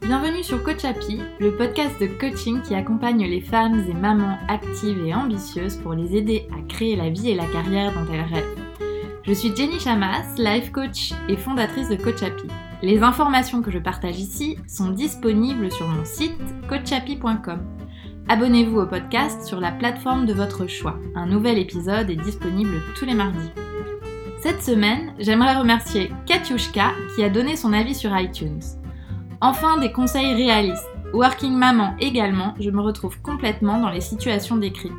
Bienvenue sur Coach le podcast de coaching qui accompagne les femmes et mamans actives et ambitieuses pour les aider à créer la vie et la carrière dont elles rêvent. Je suis Jenny Chamas, life coach et fondatrice de Coach. Les informations que je partage ici sont disponibles sur mon site coachhappy.com. Abonnez-vous au podcast sur la plateforme de votre choix. Un nouvel épisode est disponible tous les mardis. Cette semaine, j'aimerais remercier Katiushka qui a donné son avis sur iTunes. Enfin, des conseils réalistes. Working Maman également, je me retrouve complètement dans les situations décrites.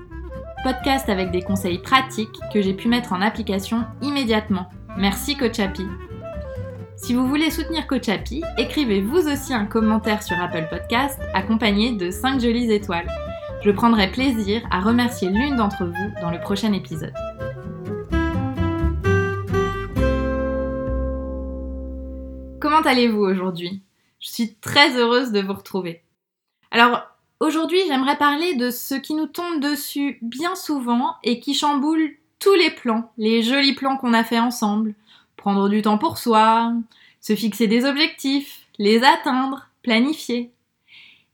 Podcast avec des conseils pratiques que j'ai pu mettre en application immédiatement. Merci Coach Happy. Si vous voulez soutenir Coach Happy, écrivez vous aussi un commentaire sur Apple Podcast accompagné de 5 jolies étoiles. Je prendrai plaisir à remercier l'une d'entre vous dans le prochain épisode. Comment allez-vous aujourd'hui? Je suis très heureuse de vous retrouver. Alors, aujourd'hui, j'aimerais parler de ce qui nous tombe dessus bien souvent et qui chamboule tous les plans, les jolis plans qu'on a fait ensemble. Prendre du temps pour soi, se fixer des objectifs, les atteindre, planifier.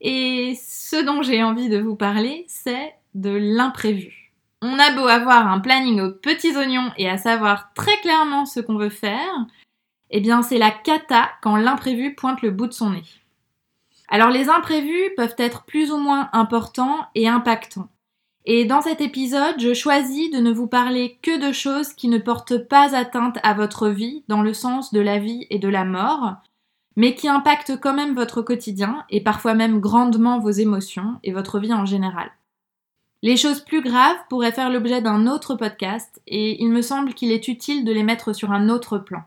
Et ce dont j'ai envie de vous parler, c'est de l'imprévu. On a beau avoir un planning aux petits oignons et à savoir très clairement ce qu'on veut faire, eh bien c'est la cata quand l'imprévu pointe le bout de son nez. Alors les imprévus peuvent être plus ou moins importants et impactants. Et dans cet épisode, je choisis de ne vous parler que de choses qui ne portent pas atteinte à votre vie dans le sens de la vie et de la mort, mais qui impactent quand même votre quotidien et parfois même grandement vos émotions et votre vie en général. Les choses plus graves pourraient faire l'objet d'un autre podcast et il me semble qu'il est utile de les mettre sur un autre plan.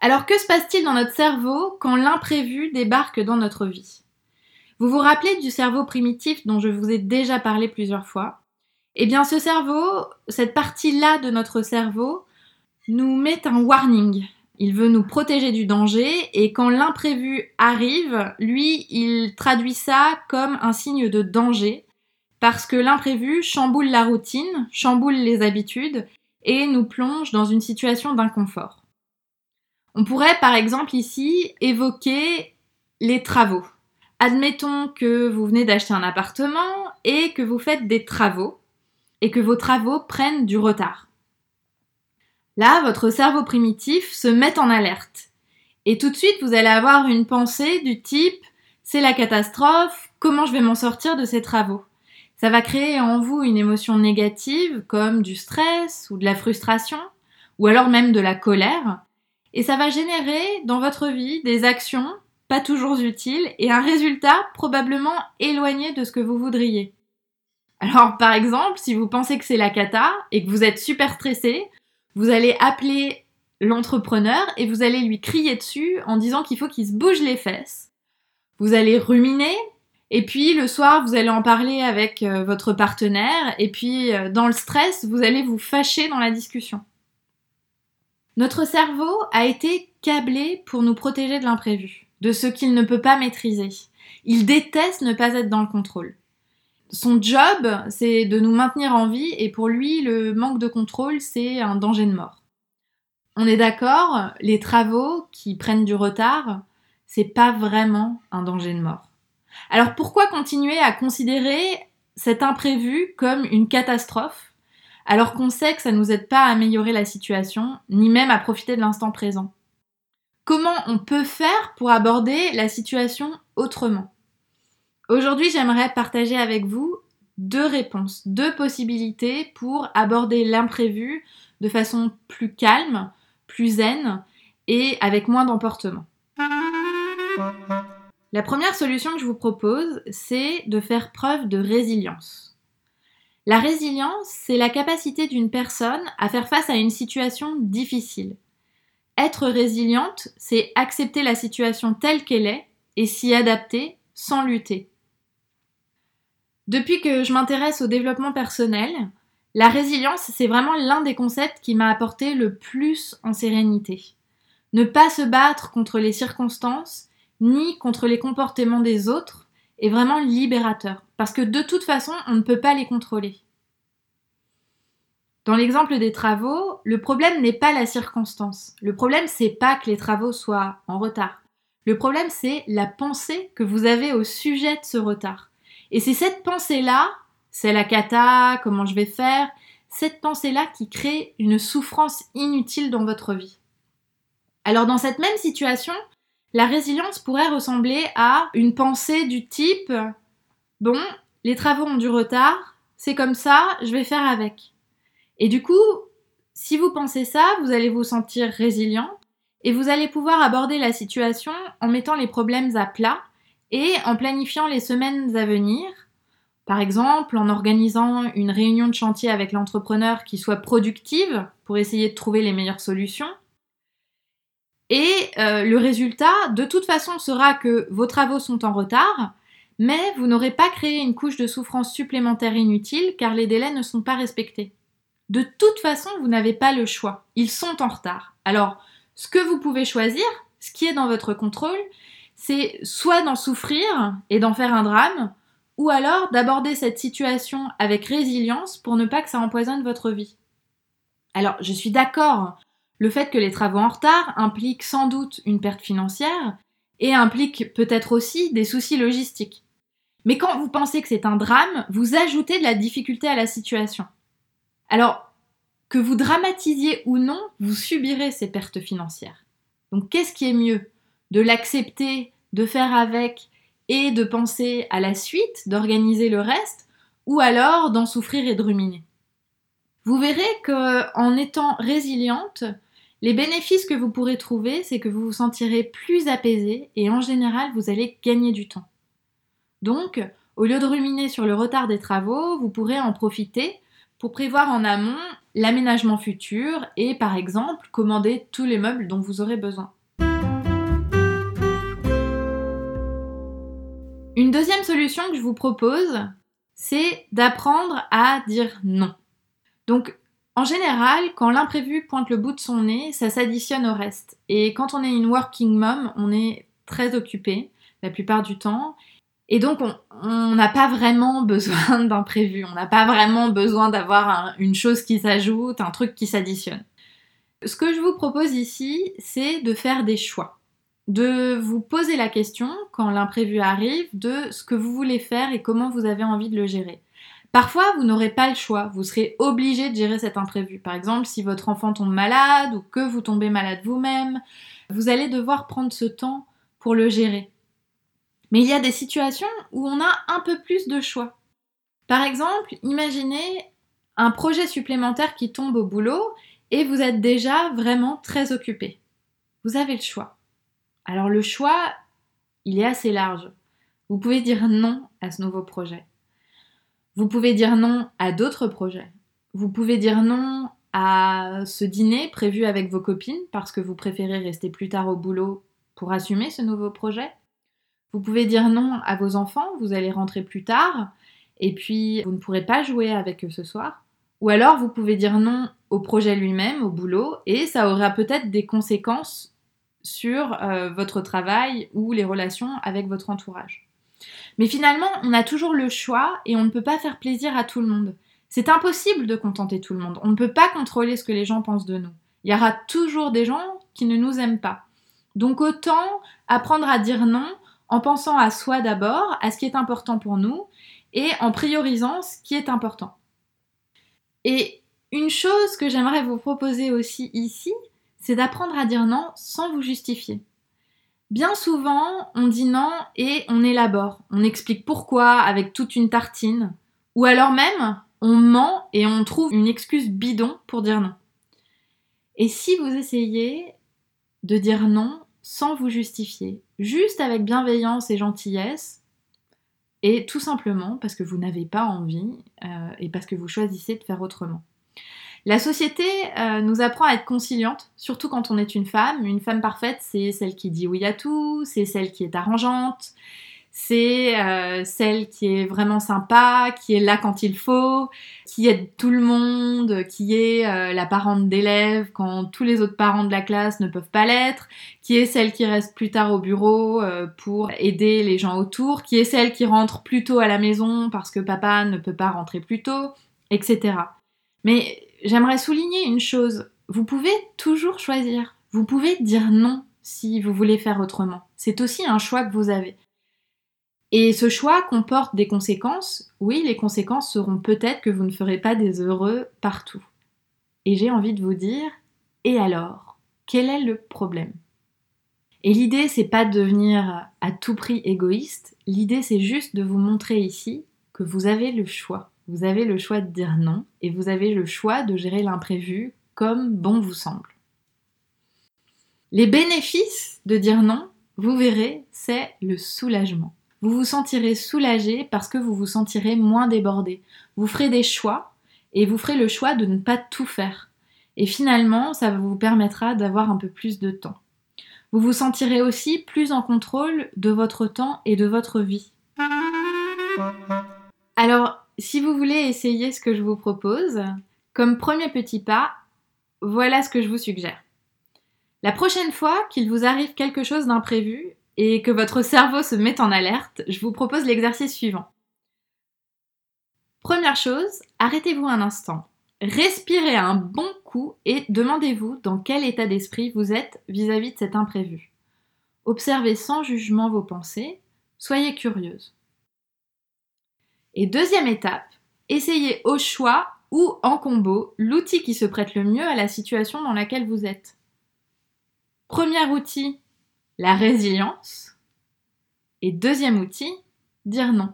Alors que se passe-t-il dans notre cerveau quand l'imprévu débarque dans notre vie? Vous vous rappelez du cerveau primitif dont je vous ai déjà parlé plusieurs fois? Eh bien ce cerveau, cette partie-là de notre cerveau, nous met un warning. Il veut nous protéger du danger et quand l'imprévu arrive, lui, il traduit ça comme un signe de danger parce que l'imprévu chamboule la routine, chamboule les habitudes et nous plonge dans une situation d'inconfort. On pourrait par exemple ici évoquer les travaux. Admettons que vous venez d'acheter un appartement et que vous faites des travaux et que vos travaux prennent du retard. Là, votre cerveau primitif se met en alerte. Et tout de suite, vous allez avoir une pensée du type c'est la catastrophe, comment je vais m'en sortir de ces travaux? Ça va créer en vous une émotion négative comme du stress ou de la frustration ou alors même de la colère et ça va générer dans votre vie des actions pas toujours utiles et un résultat probablement éloigné de ce que vous voudriez. Alors par exemple, si vous pensez que c'est la cata et que vous êtes super stressé, vous allez appeler l'entrepreneur et vous allez lui crier dessus en disant qu'il faut qu'il se bouge les fesses. Vous allez ruminer et puis le soir, vous allez en parler avec euh, votre partenaire et puis euh, dans le stress, vous allez vous fâcher dans la discussion. Notre cerveau a été câblé pour nous protéger de l'imprévu, de ce qu'il ne peut pas maîtriser. Il déteste ne pas être dans le contrôle. Son job, c'est de nous maintenir en vie et pour lui, le manque de contrôle, c'est un danger de mort. On est d'accord, les travaux qui prennent du retard, c'est pas vraiment un danger de mort. Alors pourquoi continuer à considérer cet imprévu comme une catastrophe? Alors qu'on sait que ça ne nous aide pas à améliorer la situation, ni même à profiter de l'instant présent. Comment on peut faire pour aborder la situation autrement? Aujourd'hui, j'aimerais partager avec vous deux réponses, deux possibilités pour aborder l'imprévu de façon plus calme, plus zen et avec moins d'emportement. La première solution que je vous propose, c'est de faire preuve de résilience. La résilience, c'est la capacité d'une personne à faire face à une situation difficile. Être résiliente, c'est accepter la situation telle qu'elle est et s'y adapter sans lutter. Depuis que je m'intéresse au développement personnel, la résilience, c'est vraiment l'un des concepts qui m'a apporté le plus en sérénité. Ne pas se battre contre les circonstances, ni contre les comportements des autres, est vraiment libérateur, parce que de toute façon, on ne peut pas les contrôler. Dans l'exemple des travaux, le problème n'est pas la circonstance. Le problème, c'est pas que les travaux soient en retard. Le problème, c'est la pensée que vous avez au sujet de ce retard. Et c'est cette pensée-là, c'est la cata, comment je vais faire, cette pensée-là qui crée une souffrance inutile dans votre vie. Alors dans cette même situation, la résilience pourrait ressembler à une pensée du type Bon, les travaux ont du retard, c'est comme ça, je vais faire avec. Et du coup, si vous pensez ça, vous allez vous sentir résilient et vous allez pouvoir aborder la situation en mettant les problèmes à plat et en planifiant les semaines à venir. Par exemple, en organisant une réunion de chantier avec l'entrepreneur qui soit productive pour essayer de trouver les meilleures solutions. Et euh, le résultat, de toute façon, sera que vos travaux sont en retard, mais vous n'aurez pas créé une couche de souffrance supplémentaire inutile car les délais ne sont pas respectés. De toute façon, vous n'avez pas le choix. Ils sont en retard. Alors, ce que vous pouvez choisir, ce qui est dans votre contrôle, c'est soit d'en souffrir et d'en faire un drame, ou alors d'aborder cette situation avec résilience pour ne pas que ça empoisonne votre vie. Alors, je suis d'accord, le fait que les travaux en retard impliquent sans doute une perte financière et implique peut-être aussi des soucis logistiques. Mais quand vous pensez que c'est un drame, vous ajoutez de la difficulté à la situation. Alors, que vous dramatisiez ou non, vous subirez ces pertes financières. Donc qu'est-ce qui est mieux De l'accepter, de faire avec et de penser à la suite, d'organiser le reste, ou alors d'en souffrir et de ruminer? Vous verrez que en étant résiliente, les bénéfices que vous pourrez trouver, c'est que vous vous sentirez plus apaisé et en général, vous allez gagner du temps. Donc, au lieu de ruminer sur le retard des travaux, vous pourrez en profiter pour prévoir en amont l'aménagement futur et par exemple commander tous les meubles dont vous aurez besoin. Une deuxième solution que je vous propose, c'est d'apprendre à dire non. En général, quand l'imprévu pointe le bout de son nez, ça s'additionne au reste. Et quand on est une working mom, on est très occupé la plupart du temps et donc, on n'a pas vraiment besoin d'imprévu, on n'a pas vraiment besoin d'avoir une chose qui s'ajoute, un truc qui s'additionne. Ce que je vous propose ici, c'est de faire des choix, de vous poser la question, quand l'imprévu arrive, de ce que vous voulez faire et comment vous avez envie de le gérer. Parfois, vous n'aurez pas le choix, vous serez obligé de gérer cet imprévu. Par exemple, si votre enfant tombe malade ou que vous tombez malade vous-même, vous allez devoir prendre ce temps pour le gérer. Mais il y a des situations où on a un peu plus de choix. Par exemple, imaginez un projet supplémentaire qui tombe au boulot et vous êtes déjà vraiment très occupé. Vous avez le choix. Alors le choix, il est assez large. Vous pouvez dire non à ce nouveau projet. Vous pouvez dire non à d'autres projets. Vous pouvez dire non à ce dîner prévu avec vos copines parce que vous préférez rester plus tard au boulot pour assumer ce nouveau projet. Vous pouvez dire non à vos enfants, vous allez rentrer plus tard, et puis vous ne pourrez pas jouer avec eux ce soir. Ou alors vous pouvez dire non au projet lui-même, au boulot, et ça aura peut-être des conséquences sur euh, votre travail ou les relations avec votre entourage. Mais finalement, on a toujours le choix et on ne peut pas faire plaisir à tout le monde. C'est impossible de contenter tout le monde. On ne peut pas contrôler ce que les gens pensent de nous. Il y aura toujours des gens qui ne nous aiment pas. Donc autant apprendre à dire non en pensant à soi d'abord, à ce qui est important pour nous, et en priorisant ce qui est important. Et une chose que j'aimerais vous proposer aussi ici, c'est d'apprendre à dire non sans vous justifier. Bien souvent, on dit non et on élabore, on explique pourquoi avec toute une tartine, ou alors même, on ment et on trouve une excuse bidon pour dire non. Et si vous essayez de dire non sans vous justifier, juste avec bienveillance et gentillesse, et tout simplement parce que vous n'avez pas envie euh, et parce que vous choisissez de faire autrement. La société euh, nous apprend à être conciliante, surtout quand on est une femme. Une femme parfaite, c'est celle qui dit oui à tout, c'est celle qui est arrangeante, c'est euh, celle qui est vraiment sympa, qui est là quand il faut, qui aide tout le monde, qui est euh, la parente d'élèves quand tous les autres parents de la classe ne peuvent pas l'être, qui est celle qui reste plus tard au bureau pour aider les gens autour, qui est celle qui rentre plus tôt à la maison parce que papa ne peut pas rentrer plus tôt, etc. Mais j'aimerais souligner une chose. Vous pouvez toujours choisir. Vous pouvez dire non si vous voulez faire autrement. C'est aussi un choix que vous avez. Et ce choix comporte des conséquences. Oui, les conséquences seront peut-être que vous ne ferez pas des heureux partout. Et j'ai envie de vous dire, et alors Quel est le problème? Et l'idée, c'est pas de devenir à tout prix égoïste. L'idée, c'est juste de vous montrer ici que vous avez le choix. Vous avez le choix de dire non et vous avez le choix de gérer l'imprévu comme bon vous semble. Les bénéfices de dire non, vous verrez, c'est le soulagement. Vous vous sentirez soulagé parce que vous vous sentirez moins débordé. Vous ferez des choix et vous ferez le choix de ne pas tout faire. Et finalement, ça vous permettra d'avoir un peu plus de temps. Vous vous sentirez aussi plus en contrôle de votre temps et de votre vie. Alors, si vous voulez essayer ce que je vous propose, comme premier petit pas, voilà ce que je vous suggère. La prochaine fois qu'il vous arrive quelque chose d'imprévu et que votre cerveau se met en alerte, je vous propose l'exercice suivant. Première chose, arrêtez-vous un instant. Respirez un bon coup et demandez-vous dans quel état d'esprit vous êtes vis-à-vis de cet imprévu. Observez sans jugement vos pensées, soyez curieuse. Et deuxième étape, essayez au choix ou en combo l'outil qui se prête le mieux à la situation dans laquelle vous êtes. Premier outil, la résilience. Et deuxième outil, dire non.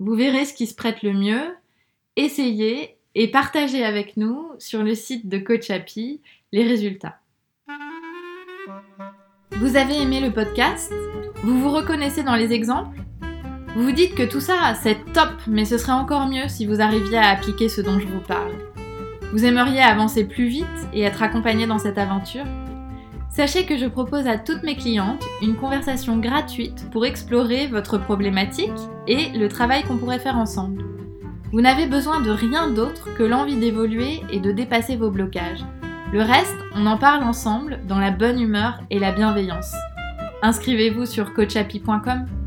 Vous verrez ce qui se prête le mieux, essayez et partagez avec nous sur le site de Coach Happy les résultats. Vous avez aimé le podcast? Vous vous reconnaissez dans les exemples? Vous vous dites que tout ça, c'est top, mais ce serait encore mieux si vous arriviez à appliquer ce dont je vous parle. Vous aimeriez avancer plus vite et être accompagné dans cette aventure? Sachez que je propose à toutes mes clientes une conversation gratuite pour explorer votre problématique et le travail qu'on pourrait faire ensemble. Vous n'avez besoin de rien d'autre que l'envie d'évoluer et de dépasser vos blocages. Le reste, on en parle ensemble dans la bonne humeur et la bienveillance. Inscrivez-vous sur coachapi.com.